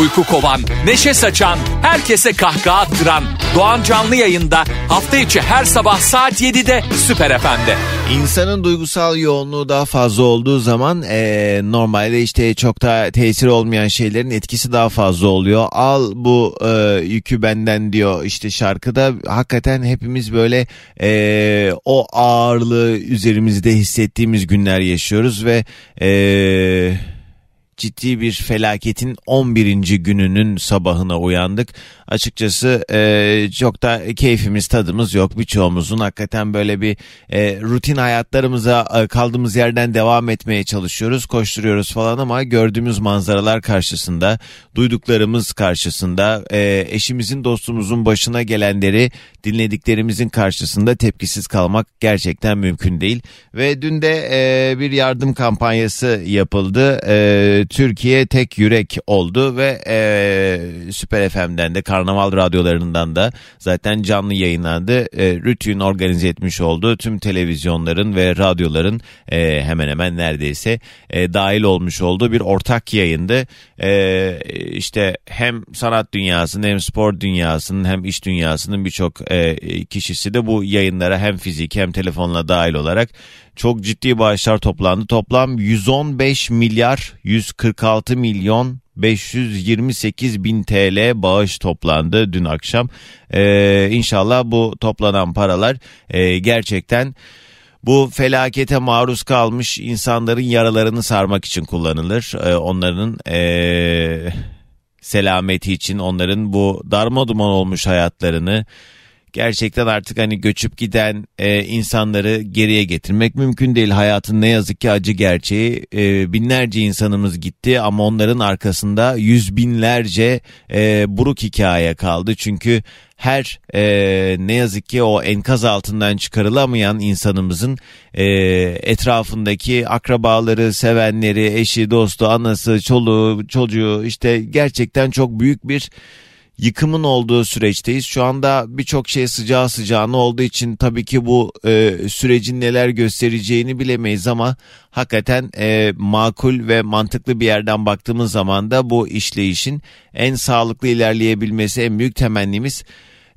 Uyku kovan, neşe saçan, herkese kahkaha attıran Doğan Canlı yayında hafta içi her sabah saat 7'de Süper FM'de. İnsanın duygusal yoğunluğu daha fazla olduğu zaman e, normalde işte çok da tesir olmayan şeylerin etkisi daha fazla oluyor. Al bu e, yükü benden diyor işte şarkıda hakikaten hepimiz böyle e, o ağırlığı üzerimizde hissettiğimiz günler yaşıyoruz ve e, ciddi bir felaketin 11. gününün sabahına uyandık. Açıkçası e, çok da keyfimiz tadımız yok birçoğumuzun hakikaten böyle bir e, rutin hayatlarımıza e, kaldığımız yerden devam etmeye çalışıyoruz koşturuyoruz falan ama gördüğümüz manzaralar karşısında duyduklarımız karşısında e, eşimizin dostumuzun başına gelenleri dinlediklerimizin karşısında tepkisiz kalmak gerçekten mümkün değil ve dün de e, bir yardım kampanyası yapıldı e, Türkiye tek yürek oldu ve e, Süper FM'den de Karnaval radyolarından da zaten canlı yayınlandı. E, Rütün organize etmiş oldu. Tüm televizyonların ve radyoların e, hemen hemen neredeyse e, dahil olmuş olduğu bir ortak yayındı. E, işte hem sanat dünyasının hem spor dünyasının hem iş dünyasının birçok e, kişisi de bu yayınlara hem fizik hem telefonla dahil olarak çok ciddi bağışlar toplandı. Toplam 115 milyar 146 milyon 528 bin TL bağış toplandı dün akşam. Ee, inşallah bu toplanan paralar e, gerçekten bu felakete maruz kalmış insanların yaralarını sarmak için kullanılır. Ee, onların e, selameti için onların bu darmaduman olmuş hayatlarını gerçekten artık hani göçüp giden e, insanları geriye getirmek mümkün değil. Hayatın ne yazık ki acı gerçeği. E, binlerce insanımız gitti ama onların arkasında yüz binlerce e, buruk hikaye kaldı. Çünkü her e, ne yazık ki o enkaz altından çıkarılamayan insanımızın e, etrafındaki akrabaları, sevenleri, eşi, dostu, anası, çoluğu, çocuğu işte gerçekten çok büyük bir yıkımın olduğu süreçteyiz. Şu anda birçok şey sıcağı sıcağına olduğu için tabii ki bu e, sürecin neler göstereceğini bilemeyiz ama hakikaten e, makul ve mantıklı bir yerden baktığımız zaman da bu işleyişin en sağlıklı ilerleyebilmesi en büyük temennimiz.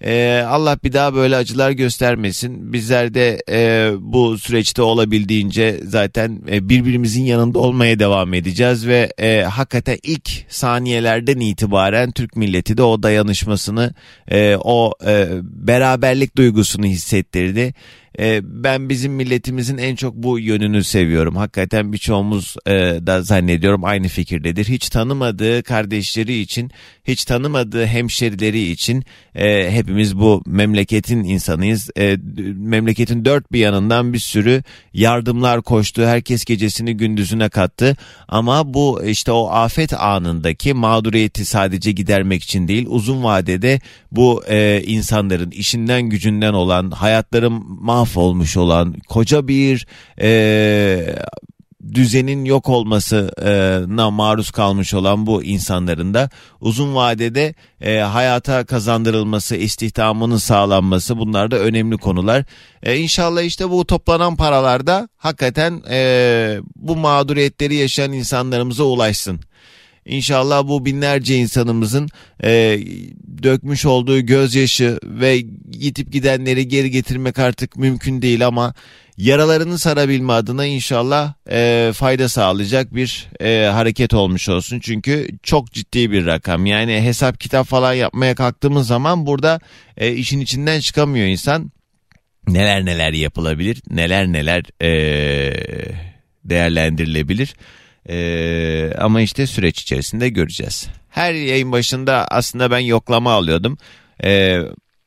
Ee, Allah bir daha böyle acılar göstermesin. Bizler de e, bu süreçte olabildiğince zaten e, birbirimizin yanında olmaya devam edeceğiz ve e, hakikaten ilk saniyelerden itibaren Türk milleti de o dayanışmasını, e, o e, beraberlik duygusunu hissettirdi. E, ben bizim milletimizin en çok bu yönünü seviyorum. Hakikaten birçoğumuz e, da zannediyorum aynı fikirdedir. Hiç tanımadığı kardeşleri için, hiç tanımadığı hemşerileri için e, hepimiz bu memleketin insanıyız. E, memleketin dört bir yanından bir sürü yardımlar koştu. Herkes gecesini gündüzüne kattı. Ama bu işte o afet anındaki mağduriyeti sadece gidermek için değil, uzun vadede bu e, insanların işinden gücünden olan, hayatların mahvolmuş olan, koca bir e, düzenin yok olmasına maruz kalmış olan bu insanların da uzun vadede e, hayata kazandırılması, istihdamının sağlanması bunlar da önemli konular. E, inşallah işte bu toplanan paralarda hakikaten e, bu mağduriyetleri yaşayan insanlarımıza ulaşsın. İnşallah bu binlerce insanımızın e, dökmüş olduğu gözyaşı ve gitip gidenleri geri getirmek artık mümkün değil ama yaralarını sarabilme adına inşallah e, fayda sağlayacak bir e, hareket olmuş olsun. Çünkü çok ciddi bir rakam yani hesap kitap falan yapmaya kalktığımız zaman burada e, işin içinden çıkamıyor insan. Neler neler yapılabilir neler neler e, değerlendirilebilir. Ee, ama işte süreç içerisinde göreceğiz. Her yayın başında aslında ben yoklama alıyordum. Ee,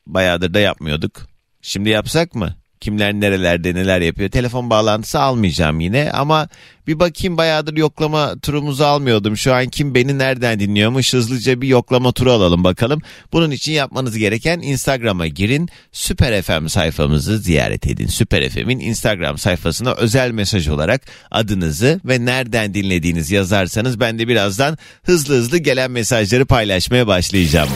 bayağıdır da yapmıyorduk. Şimdi yapsak mı? Kimler nerelerde neler yapıyor. Telefon bağlantısı almayacağım yine ama bir bakayım bayağıdır yoklama turumuzu almıyordum. Şu an kim beni nereden dinliyormuş hızlıca bir yoklama turu alalım bakalım. Bunun için yapmanız gereken Instagram'a girin. Süper FM sayfamızı ziyaret edin. Süper FM'in Instagram sayfasına özel mesaj olarak adınızı ve nereden dinlediğiniz yazarsanız ben de birazdan hızlı hızlı gelen mesajları paylaşmaya başlayacağım.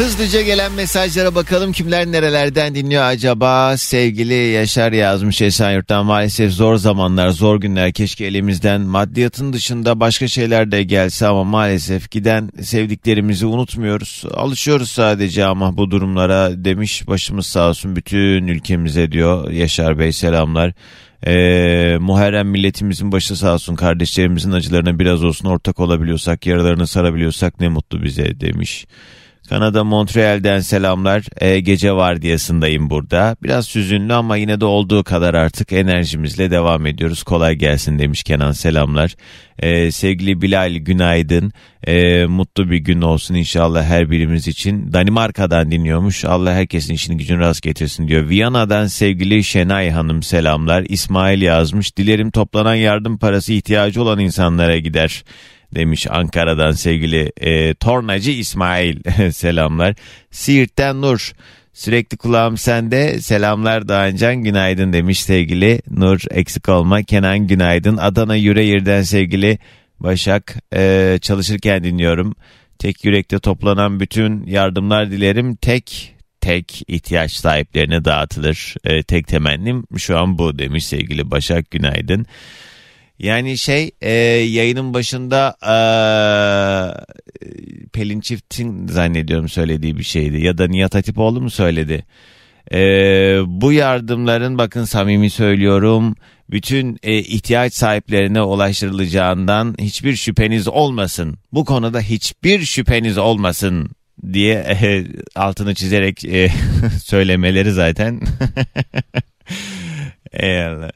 Hızlıca gelen mesajlara bakalım kimler nerelerden dinliyor acaba? Sevgili Yaşar yazmış Esenyurt'tan maalesef zor zamanlar, zor günler keşke elimizden maddiyatın dışında başka şeyler de gelse ama maalesef giden sevdiklerimizi unutmuyoruz. Alışıyoruz sadece ama bu durumlara demiş başımız sağ olsun bütün ülkemize diyor Yaşar Bey selamlar. Ee, Muharrem milletimizin başı sağ olsun kardeşlerimizin acılarına biraz olsun ortak olabiliyorsak yaralarını sarabiliyorsak ne mutlu bize demiş. Kanada Montreal'den selamlar. E, gece vardiyasındayım burada. Biraz süzünlü ama yine de olduğu kadar artık enerjimizle devam ediyoruz. Kolay gelsin demiş Kenan selamlar. E, sevgili Bilal günaydın. E, mutlu bir gün olsun inşallah her birimiz için. Danimarka'dan dinliyormuş. Allah herkesin işini gücünü rast getirsin diyor. Viyana'dan sevgili Şenay Hanım selamlar. İsmail yazmış. Dilerim toplanan yardım parası ihtiyacı olan insanlara gider demiş Ankara'dan sevgili e, Tornacı İsmail. Selamlar. Siirt'ten Nur. Sürekli kulağım sende. Selamlar Doğancan günaydın demiş sevgili Nur. Eksik olma. Kenan günaydın. Adana Yüreğir'den sevgili Başak. E, çalışırken dinliyorum. Tek yürekte toplanan bütün yardımlar dilerim. Tek tek ihtiyaç sahiplerine dağıtılır. E, tek temennim şu an bu demiş sevgili Başak. Günaydın. Yani şey e, yayının başında e, Pelin Çift'in zannediyorum söylediği bir şeydi ya da Nihat Hatipoğlu mu söyledi? E, bu yardımların bakın samimi söylüyorum bütün e, ihtiyaç sahiplerine ulaştırılacağından hiçbir şüpheniz olmasın. Bu konuda hiçbir şüpheniz olmasın diye e, altını çizerek e, söylemeleri zaten. Eyvallah.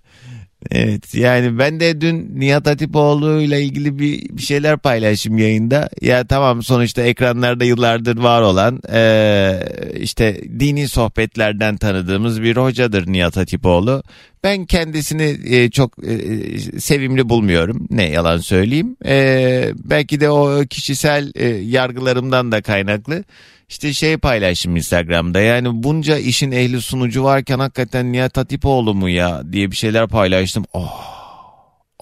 Evet yani ben de dün Nihat Hatipoğlu ile ilgili bir, bir şeyler paylaştım yayında. Ya tamam sonuçta ekranlarda yıllardır var olan e, işte dini sohbetlerden tanıdığımız bir hocadır Nihat Hatipoğlu. Ben kendisini e, çok e, sevimli bulmuyorum. Ne yalan söyleyeyim. E, belki de o kişisel e, yargılarımdan da kaynaklı. İşte şey paylaştım Instagram'da yani bunca işin ehli sunucu varken hakikaten Nihat Hatipoğlu mu ya diye bir şeyler paylaştım. Oh.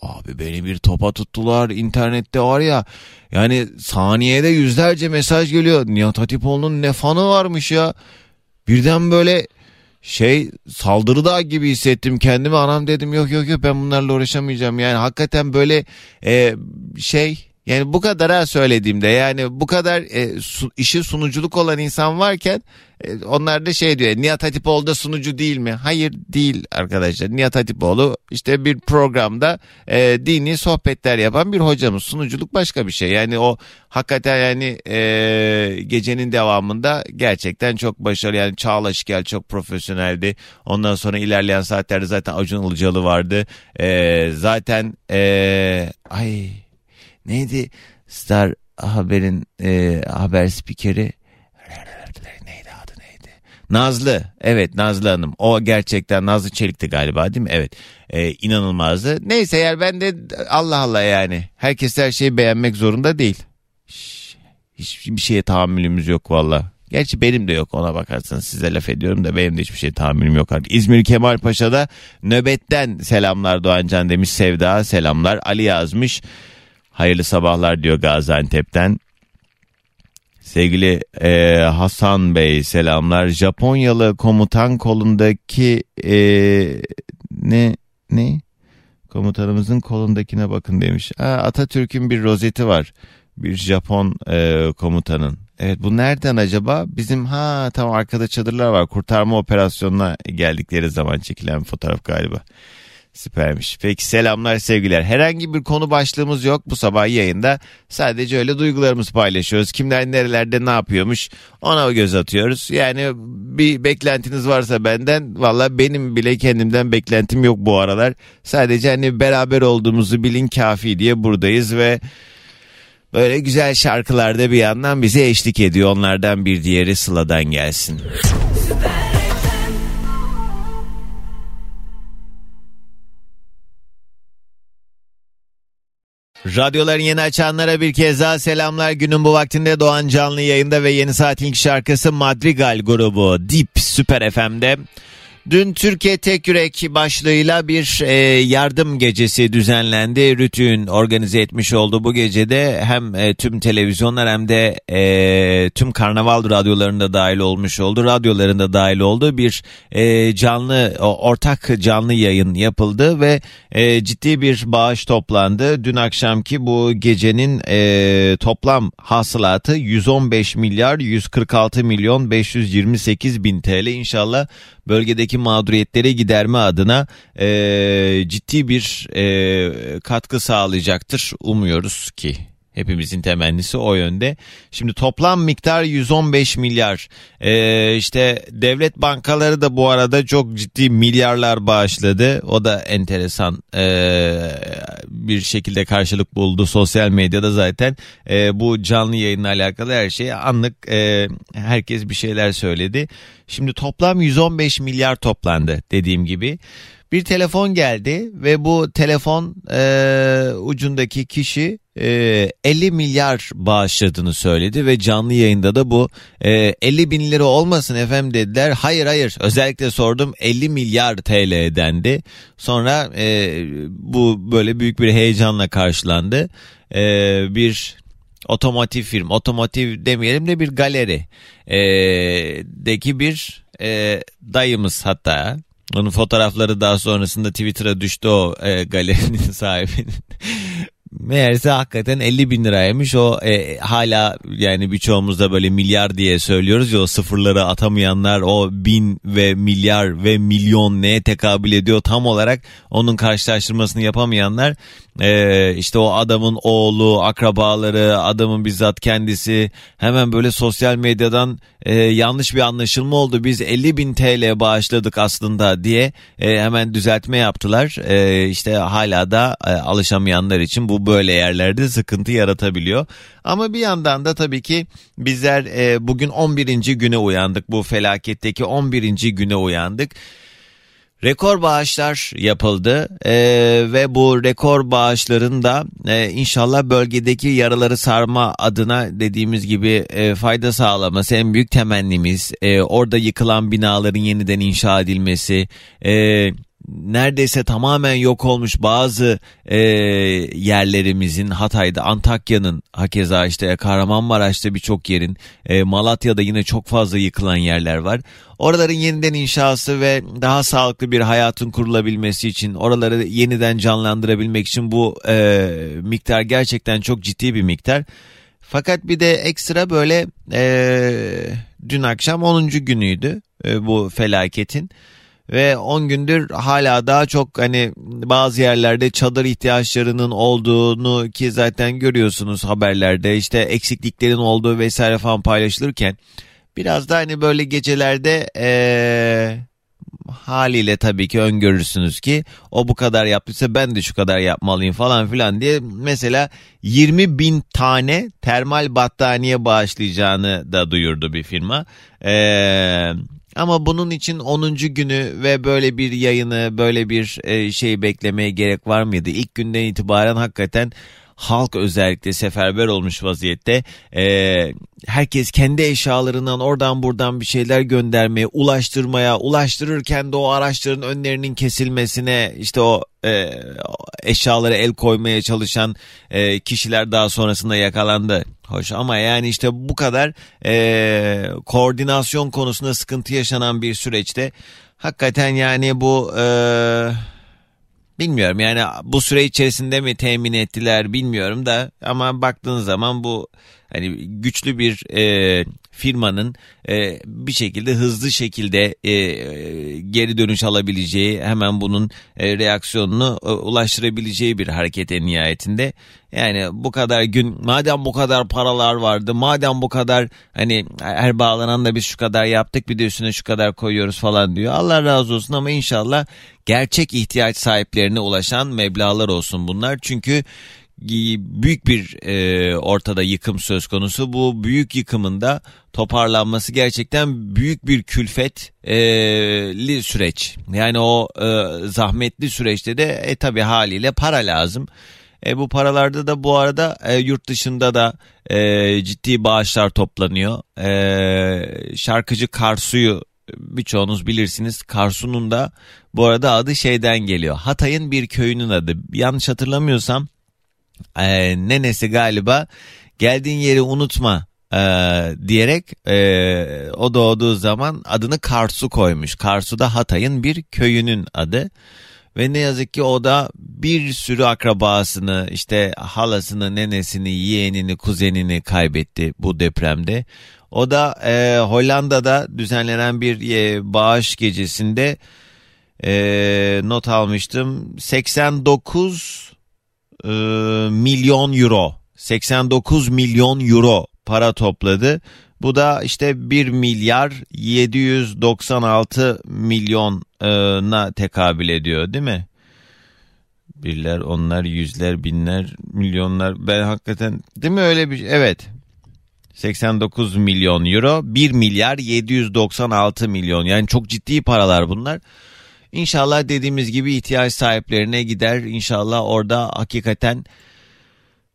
Abi beni bir topa tuttular internette var ya yani saniyede yüzlerce mesaj geliyor. Nihat Hatipoğlu'nun ne fanı varmış ya. Birden böyle şey saldırıda gibi hissettim kendimi. Anam dedim yok yok yok ben bunlarla uğraşamayacağım. Yani hakikaten böyle e, şey yani bu kadar ha söylediğimde yani bu kadar e, su, işi sunuculuk olan insan varken e, onlar da şey diyor Nihat Hatipoğlu da sunucu değil mi? Hayır değil arkadaşlar. Nihat Hatipoğlu işte bir programda e, dini sohbetler yapan bir hocamız. Sunuculuk başka bir şey. Yani o hakikaten yani e, gecenin devamında gerçekten çok başarılı. Yani Çağla Şikel çok profesyoneldi. Ondan sonra ilerleyen saatlerde zaten Acun Ilıcalı vardı. E, zaten e, ay neydi Star Haber'in e, haber spikeri neydi adı neydi? Nazlı. Evet Nazlı Hanım. O gerçekten Nazlı Çelik'ti galiba değil mi? Evet. E, inanılmazdı. Neyse eğer ben de Allah Allah yani. Herkes her şeyi beğenmek zorunda değil. Hiçbir şeye tahammülümüz yok valla. Gerçi benim de yok ona bakarsanız size laf ediyorum da benim de hiçbir şey tahammülüm yok artık. İzmir Kemal Paşa'da nöbetten selamlar Doğancan demiş Sevda selamlar. Ali yazmış. Hayırlı sabahlar diyor Gaziantep'ten. Sevgili e, Hasan Bey selamlar. Japonyalı komutan kolundaki e, ne ne komutanımızın kolundakine bakın demiş. Ha, Atatürk'ün bir rozeti var. Bir Japon e, komutanın. Evet bu nereden acaba? Bizim ha tam arkada çadırlar var. Kurtarma operasyonuna geldikleri zaman çekilen fotoğraf galiba. Süpermiş. Peki selamlar sevgiler. Herhangi bir konu başlığımız yok bu sabah yayında. Sadece öyle duygularımızı paylaşıyoruz. Kimler nerelerde ne yapıyormuş ona göz atıyoruz. Yani bir beklentiniz varsa benden valla benim bile kendimden beklentim yok bu aralar. Sadece hani beraber olduğumuzu bilin kafi diye buradayız ve böyle güzel şarkılarda bir yandan bize eşlik ediyor. Onlardan bir diğeri Sıla'dan gelsin. Radyoların yeni açanlara bir kez daha selamlar. Günün bu vaktinde Doğan canlı yayında ve yeni saat ilk şarkısı Madrigal grubu Deep Süper FM'de. Dün Türkiye Tek Yürek başlığıyla bir e, yardım gecesi düzenlendi. Rütü'nün organize etmiş olduğu bu gecede hem e, tüm televizyonlar hem de e, tüm karnaval radyolarında dahil olmuş oldu. Radyolarında dahil oldu bir e, canlı ortak canlı yayın yapıldı ve e, ciddi bir bağış toplandı. Dün akşamki bu gecenin e, toplam hasılatı 115 milyar 146 milyon 528 bin TL inşallah bölgedeki mağduriyetleri giderme adına e, ciddi bir e, katkı sağlayacaktır umuyoruz ki. Hepimizin temennisi o yönde. Şimdi toplam miktar 115 milyar. Ee, işte devlet bankaları da bu arada çok ciddi milyarlar bağışladı. O da enteresan ee, bir şekilde karşılık buldu sosyal medyada zaten. Ee, bu canlı yayınla alakalı her şey anlık e, herkes bir şeyler söyledi. Şimdi toplam 115 milyar toplandı dediğim gibi. Bir telefon geldi ve bu telefon e, ucundaki kişi e, 50 milyar bağışladığını söyledi ve canlı yayında da bu e, 50 bin lira olmasın efendim dediler. Hayır hayır özellikle sordum 50 milyar TL dendi. Sonra e, bu böyle büyük bir heyecanla karşılandı. E, bir otomotiv firma, otomotiv demeyelim de bir galeri e, deki bir e, dayımız hatta onun fotoğrafları daha sonrasında Twitter'a düştü o e, galerinin sahibinin. Meğerse hakikaten 50 bin liraymış. O e, hala yani birçoğumuzda böyle milyar diye söylüyoruz ya o sıfırları atamayanlar o bin ve milyar ve milyon neye tekabül ediyor? Tam olarak onun karşılaştırmasını yapamayanlar e, işte o adamın oğlu akrabaları adamın bizzat kendisi hemen böyle sosyal medyadan e, yanlış bir anlaşılma oldu biz 50 bin TL bağışladık aslında diye e, hemen düzeltme yaptılar. E, işte hala da e, alışamayanlar için bu böyle yerlerde sıkıntı yaratabiliyor. Ama bir yandan da tabii ki bizler e, bugün 11. güne uyandık. Bu felaketteki 11. güne uyandık. Rekor bağışlar yapıldı ee, ve bu rekor bağışların da e, inşallah bölgedeki yaraları sarma adına dediğimiz gibi e, fayda sağlaması en büyük temennimiz. E, orada yıkılan binaların yeniden inşa edilmesi, e, neredeyse tamamen yok olmuş bazı e, yerlerimizin Hatay'da, Antakya'nın hakeza işte Kahramanmaraş'ta birçok yerin, e, Malatya'da yine çok fazla yıkılan yerler var. Oraların yeniden inşası ve daha sağlıklı bir hayatın kurulabilmesi için, oraları yeniden canlandırabilmek için bu e, miktar gerçekten çok ciddi bir miktar. Fakat bir de ekstra böyle e, dün akşam 10. günüydü e, bu felaketin ve 10 gündür hala daha çok hani bazı yerlerde çadır ihtiyaçlarının olduğunu ki zaten görüyorsunuz haberlerde işte eksikliklerin olduğu vesaire falan paylaşılırken biraz da hani böyle gecelerde ee, haliyle tabii ki öngörürsünüz ki o bu kadar yaptıysa ben de şu kadar yapmalıyım falan filan diye mesela 20 bin tane termal battaniye bağışlayacağını da duyurdu bir firma. Eee ama bunun için 10. günü ve böyle bir yayını, böyle bir şey beklemeye gerek var mıydı? İlk günden itibaren hakikaten halk özellikle seferber olmuş vaziyette. Ee, herkes kendi eşyalarından oradan buradan bir şeyler göndermeye, ulaştırmaya, ulaştırırken de o araçların önlerinin kesilmesine, işte o e, eşyalara el koymaya çalışan e, kişiler daha sonrasında yakalandı. Hoş. Ama yani işte bu kadar e, koordinasyon konusunda sıkıntı yaşanan bir süreçte hakikaten yani bu... E, Bilmiyorum yani bu süre içerisinde mi temin ettiler bilmiyorum da ama baktığın zaman bu hani güçlü bir e, firmanın e, bir şekilde hızlı şekilde e, geri dönüş alabileceği hemen bunun e, reaksiyonunu e, ulaştırabileceği bir hareket en nihayetinde. Yani bu kadar gün madem bu kadar paralar vardı madem bu kadar hani her bağlanan da biz şu kadar yaptık bir de üstüne şu kadar koyuyoruz falan diyor. Allah razı olsun ama inşallah gerçek ihtiyaç sahiplerine ulaşan meblalar olsun bunlar. Çünkü büyük bir e, ortada yıkım söz konusu. Bu büyük yıkımında toparlanması gerçekten büyük bir külfetli e, süreç. Yani o e, zahmetli süreçte de e, tabi haliyle para lazım. E, bu paralarda da bu arada e, yurt dışında da e, ciddi bağışlar toplanıyor. E, şarkıcı Karsu'yu birçoğunuz bilirsiniz. Karsu'nun da bu arada adı şeyden geliyor. Hatay'ın bir köyünün adı. Yanlış hatırlamıyorsam e, nenesi galiba geldiğin yeri unutma e, diyerek e, o doğduğu zaman adını Karsu koymuş. Karsu da Hatay'ın bir köyünün adı. Ve ne yazık ki o da bir sürü akrabasını işte halasını, nenesini, yeğenini, kuzenini kaybetti bu depremde. O da e, Hollanda'da düzenlenen bir e, bağış gecesinde e, not almıştım. 89 e, milyon euro 89 milyon euro para topladı. Bu da işte 1 milyar 796 milyona tekabül ediyor değil mi? Birler, onlar, yüzler, binler, milyonlar. Ben hakikaten değil mi öyle bir şey? Evet. 89 milyon euro, 1 milyar 796 milyon. Yani çok ciddi paralar bunlar. İnşallah dediğimiz gibi ihtiyaç sahiplerine gider. İnşallah orada hakikaten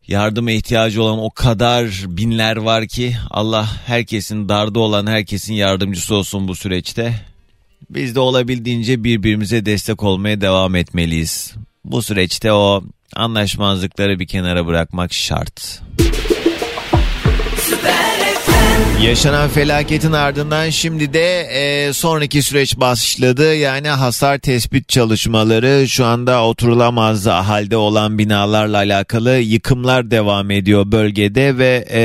yardıma ihtiyacı olan o kadar binler var ki Allah herkesin darda olan herkesin yardımcısı olsun bu süreçte. Biz de olabildiğince birbirimize destek olmaya devam etmeliyiz. Bu süreçte o anlaşmazlıkları bir kenara bırakmak şart. Yaşanan felaketin ardından şimdi de e, sonraki süreç başladı. Yani hasar tespit çalışmaları şu anda oturulamaz halde olan binalarla alakalı yıkımlar devam ediyor bölgede ve e,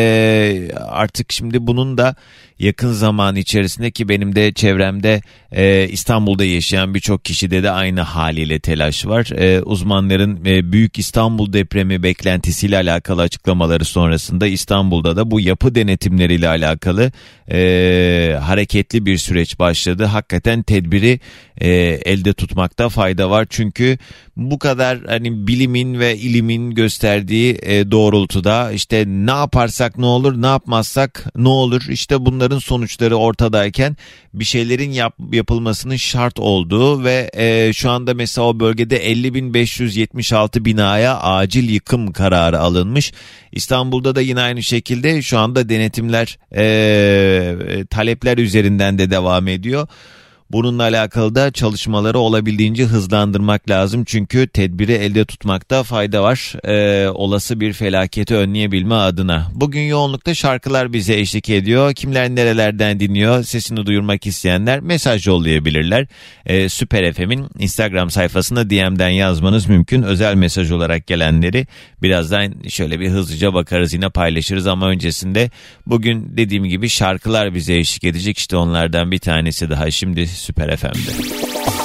artık şimdi bunun da yakın zaman içerisinde ki benim de çevremde e, İstanbul'da yaşayan birçok kişide de aynı haliyle telaş var. E, uzmanların e, Büyük İstanbul depremi beklentisiyle alakalı açıklamaları sonrasında İstanbul'da da bu yapı denetimleriyle alakalı e, hareketli bir süreç başladı. Hakikaten tedbiri e, elde tutmakta fayda var. Çünkü bu kadar hani bilimin ve ilimin gösterdiği e, doğrultuda işte ne yaparsak ne olur ne yapmazsak ne olur işte bunların sonuçları ortadayken bir şeylerin yap, yapılmasının şart olduğu ve e, şu anda mesela o bölgede 50.576 binaya acil yıkım kararı alınmış. İstanbul'da da yine aynı şekilde şu anda denetimler e, talepler üzerinden de devam ediyor. Bununla alakalı da çalışmaları olabildiğince hızlandırmak lazım. Çünkü tedbiri elde tutmakta fayda var. Ee, olası bir felaketi önleyebilme adına. Bugün yoğunlukta şarkılar bize eşlik ediyor. Kimler nerelerden dinliyor sesini duyurmak isteyenler mesaj yollayabilirler. Ee, Süper FM'in Instagram sayfasında DM'den yazmanız mümkün. Özel mesaj olarak gelenleri birazdan şöyle bir hızlıca bakarız yine paylaşırız ama öncesinde bugün dediğim gibi şarkılar bize eşlik edecek. İşte onlardan bir tanesi daha şimdi Süper FM'de.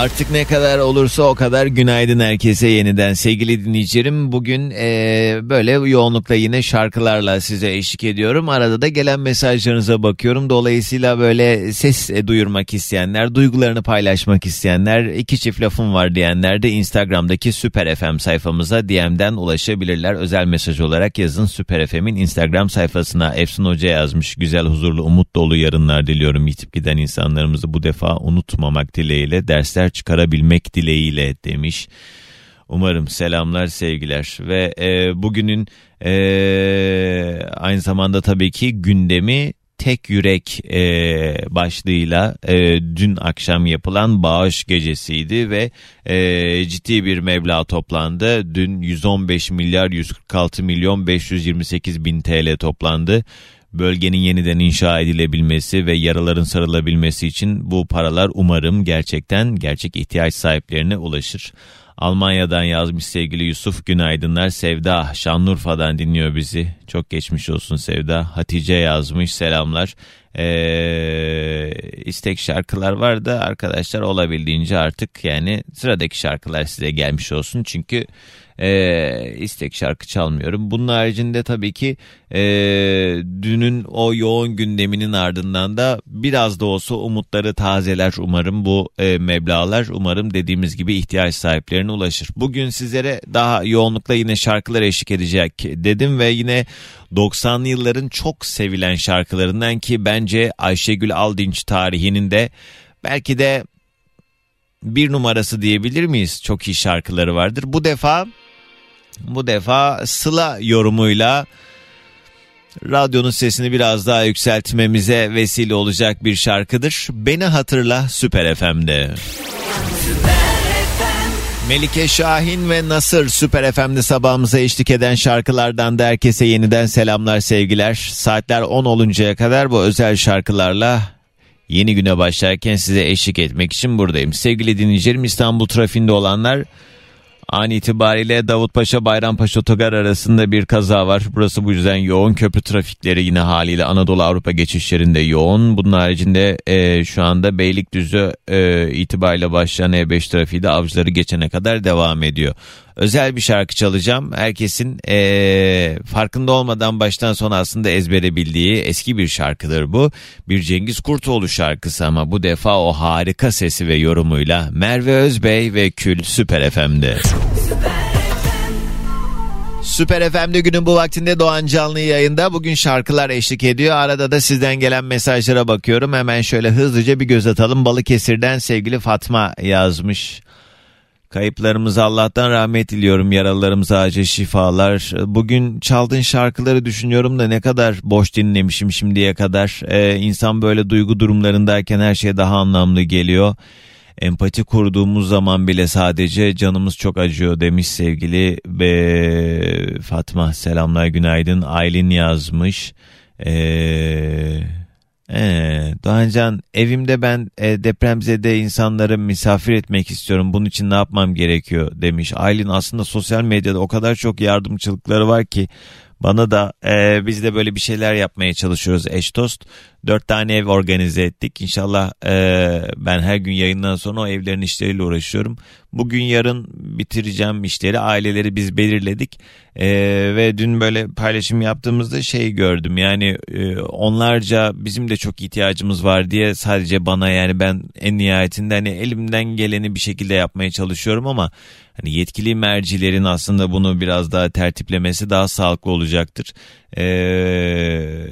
Artık ne kadar olursa o kadar günaydın herkese yeniden sevgili dinleyicilerim. Bugün e, böyle yoğunlukla yine şarkılarla size eşlik ediyorum. Arada da gelen mesajlarınıza bakıyorum. Dolayısıyla böyle ses e, duyurmak isteyenler, duygularını paylaşmak isteyenler, iki çift lafım var diyenler de Instagram'daki Süper FM sayfamıza DM'den ulaşabilirler. Özel mesaj olarak yazın Süper FM'in Instagram sayfasına. Efsun Hoca yazmış. Güzel, huzurlu, umut dolu yarınlar diliyorum. Yitip giden insanlarımızı bu defa unutmamak dileğiyle dersler çıkarabilmek dileğiyle demiş. Umarım selamlar sevgiler ve e, bugünün e, aynı zamanda tabii ki gündemi tek yürek e, başlığıyla e, dün akşam yapılan bağış gecesiydi ve e, ciddi bir meblağ toplandı. Dün 115 milyar 146 milyon 528 bin TL toplandı bölgenin yeniden inşa edilebilmesi ve yaraların sarılabilmesi için bu paralar umarım gerçekten gerçek ihtiyaç sahiplerine ulaşır. Almanya'dan yazmış sevgili Yusuf Günaydınlar. Sevda Şanlıurfa'dan dinliyor bizi. Çok geçmiş olsun Sevda. Hatice yazmış selamlar. Ee, istek şarkılar var da arkadaşlar olabildiğince artık yani sıradaki şarkılar size gelmiş olsun. Çünkü e, istek şarkı çalmıyorum. Bunun haricinde tabii ki e, dünün o yoğun gündeminin ardından da biraz da olsa umutları tazeler umarım bu e, meblalar. Umarım dediğimiz gibi ihtiyaç sahiplerine ulaşır. Bugün sizlere daha yoğunlukla yine şarkılar eşlik edecek dedim ve yine 90'lı yılların çok sevilen şarkılarından ki bence Ayşegül Aldinç tarihinin de belki de bir numarası diyebilir miyiz? Çok iyi şarkıları vardır. Bu defa bu defa Sıla yorumuyla radyonun sesini biraz daha yükseltmemize vesile olacak bir şarkıdır. Beni hatırla Süper FM'de. Melike Şahin ve Nasır Süper FM'de sabahımıza eşlik eden şarkılardan da herkese yeniden selamlar sevgiler. Saatler 10 oluncaya kadar bu özel şarkılarla yeni güne başlarken size eşlik etmek için buradayım. Sevgili dinleyicilerim İstanbul trafiğinde olanlar An itibariyle Davutpaşa Bayrampaşa Otogar arasında bir kaza var. Burası bu yüzden yoğun. Köprü trafikleri yine haliyle Anadolu Avrupa geçişlerinde yoğun. Bunun haricinde e, şu anda Beylikdüzü e, itibariyle başlayan E5 trafiği de avcıları geçene kadar devam ediyor özel bir şarkı çalacağım. Herkesin ee, farkında olmadan baştan sona aslında ezbere bildiği eski bir şarkıdır bu. Bir Cengiz Kurtoğlu şarkısı ama bu defa o harika sesi ve yorumuyla Merve Özbey ve Kül Süper FM'de. Süper FM'de günün bu vaktinde Doğan Canlı yayında. Bugün şarkılar eşlik ediyor. Arada da sizden gelen mesajlara bakıyorum. Hemen şöyle hızlıca bir göz atalım. Balıkesir'den sevgili Fatma yazmış. Kayıplarımıza Allah'tan rahmet diliyorum. Yaralılarımıza acil şifalar. Bugün çaldığın şarkıları düşünüyorum da ne kadar boş dinlemişim şimdiye kadar. Ee, insan böyle duygu durumlarındayken her şey daha anlamlı geliyor. Empati kurduğumuz zaman bile sadece canımız çok acıyor demiş sevgili be Fatma. Selamlar günaydın. Aylin yazmış. Eee ee, Doğancan evimde ben e, depremzede insanları misafir etmek istiyorum. Bunun için ne yapmam gerekiyor demiş. Aylin aslında sosyal medyada o kadar çok yardımcılıkları var ki bana da e, biz de böyle bir şeyler yapmaya çalışıyoruz eş dost. Dört tane ev organize ettik. İnşallah e, ben her gün yayından sonra o evlerin işleriyle uğraşıyorum. Bugün yarın bitireceğim işleri aileleri biz belirledik. E, ve dün böyle paylaşım yaptığımızda şey gördüm. Yani e, onlarca bizim de çok ihtiyacımız var diye sadece bana yani ben en nihayetinde hani elimden geleni bir şekilde yapmaya çalışıyorum ama hani yetkili mercilerin aslında bunu biraz daha tertiplemesi daha sağlıklı olacaktır. Eee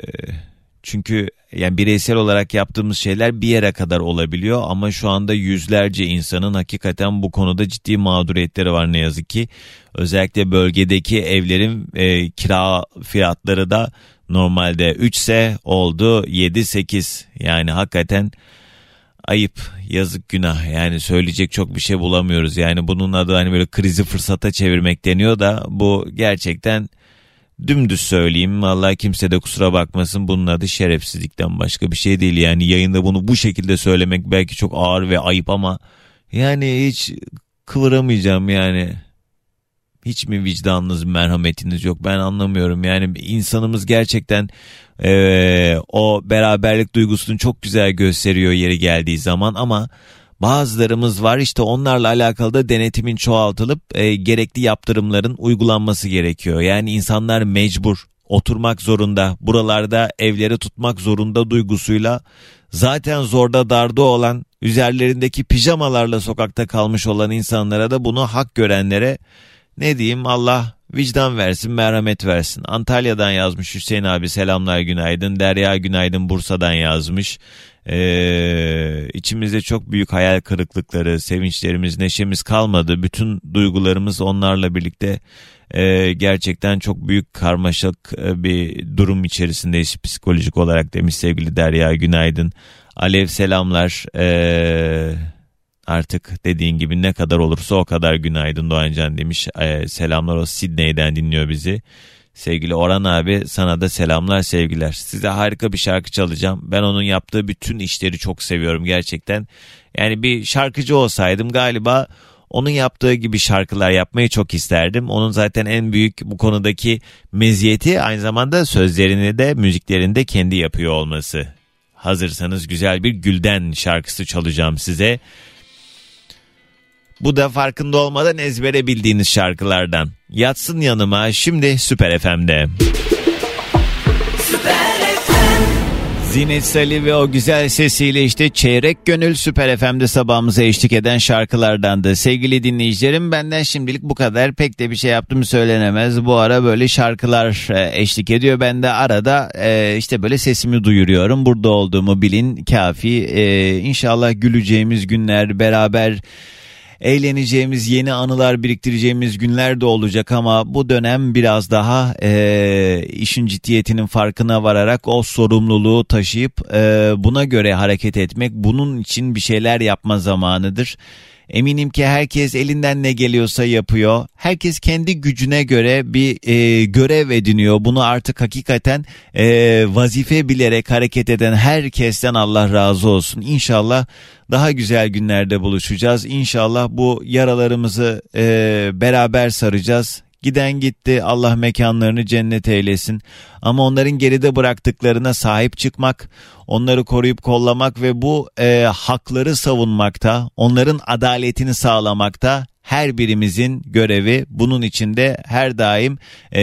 çünkü yani bireysel olarak yaptığımız şeyler bir yere kadar olabiliyor ama şu anda yüzlerce insanın hakikaten bu konuda ciddi mağduriyetleri var ne yazık ki. Özellikle bölgedeki evlerin e, kira fiyatları da normalde 3 ise oldu 7-8 yani hakikaten ayıp yazık günah yani söyleyecek çok bir şey bulamıyoruz yani bunun adı hani böyle krizi fırsata çevirmek deniyor da bu gerçekten dümdüz söyleyeyim. Vallahi kimse de kusura bakmasın bunun adı şerefsizlikten başka bir şey değil. Yani yayında bunu bu şekilde söylemek belki çok ağır ve ayıp ama yani hiç kıvıramayacağım yani. Hiç mi vicdanınız, merhametiniz yok ben anlamıyorum. Yani insanımız gerçekten e, o beraberlik duygusunu çok güzel gösteriyor yeri geldiği zaman ama Bazılarımız var işte onlarla alakalı da denetimin çoğaltılıp e, gerekli yaptırımların uygulanması gerekiyor. Yani insanlar mecbur oturmak zorunda buralarda evleri tutmak zorunda duygusuyla zaten zorda darda olan üzerlerindeki pijamalarla sokakta kalmış olan insanlara da bunu hak görenlere ne diyeyim Allah vicdan versin merhamet versin. Antalya'dan yazmış Hüseyin abi selamlar günaydın. Derya günaydın Bursa'dan yazmış. Ee, içimizde çok büyük hayal kırıklıkları, sevinçlerimiz, neşemiz kalmadı. Bütün duygularımız onlarla birlikte e, gerçekten çok büyük karmaşık e, bir durum içerisindeyiz psikolojik olarak demiş sevgili Derya Günaydın. Alev selamlar. Ee, artık dediğin gibi ne kadar olursa o kadar günaydın Doğancan demiş. Ee, selamlar o Sidney'den dinliyor bizi. Sevgili Orhan abi sana da selamlar sevgiler. Size harika bir şarkı çalacağım. Ben onun yaptığı bütün işleri çok seviyorum gerçekten. Yani bir şarkıcı olsaydım galiba onun yaptığı gibi şarkılar yapmayı çok isterdim. Onun zaten en büyük bu konudaki meziyeti aynı zamanda sözlerini de müziklerini de kendi yapıyor olması. Hazırsanız güzel bir Gülden şarkısı çalacağım size. Bu da farkında olmadan ezbere bildiğiniz şarkılardan. Yatsın yanıma şimdi Süper FM'de. Süper FM. Zinet Salih ve o güzel sesiyle işte Çeyrek Gönül Süper FM'de sabahımıza eşlik eden şarkılardan da. Sevgili dinleyicilerim benden şimdilik bu kadar. Pek de bir şey yaptım söylenemez. Bu ara böyle şarkılar e, eşlik ediyor. Ben de arada e, işte böyle sesimi duyuruyorum. Burada olduğumu bilin kafi. E, inşallah güleceğimiz günler beraber eğleneceğimiz, yeni anılar biriktireceğimiz günler de olacak ama bu dönem biraz daha e, işin ciddiyetinin farkına vararak o sorumluluğu taşıyıp e, buna göre hareket etmek, bunun için bir şeyler yapma zamanıdır. Eminim ki herkes elinden ne geliyorsa yapıyor. Herkes kendi gücüne göre bir e, görev ediniyor. Bunu artık hakikaten e, vazife bilerek hareket eden herkesten Allah razı olsun. İnşallah daha güzel günlerde buluşacağız. İnşallah bu yaralarımızı e, beraber saracağız. Giden gitti Allah mekanlarını cennet eylesin. Ama onların geride bıraktıklarına sahip çıkmak, onları koruyup kollamak ve bu e, hakları savunmakta, onların adaletini sağlamakta her birimizin görevi. Bunun içinde her daim e,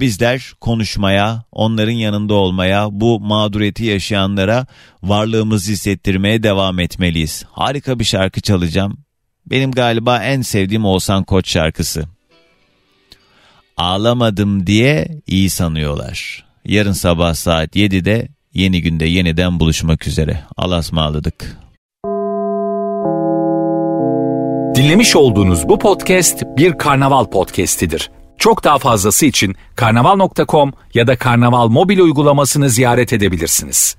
bizler konuşmaya, onların yanında olmaya, bu mağduriyeti yaşayanlara varlığımızı hissettirmeye devam etmeliyiz. Harika bir şarkı çalacağım. Benim galiba en sevdiğim Oğuzhan Koç şarkısı ağlamadım diye iyi sanıyorlar. Yarın sabah saat 7'de yeni günde yeniden buluşmak üzere. Allah'a ısmarladık. Dinlemiş olduğunuz bu podcast bir karnaval podcastidir. Çok daha fazlası için karnaval.com ya da karnaval mobil uygulamasını ziyaret edebilirsiniz.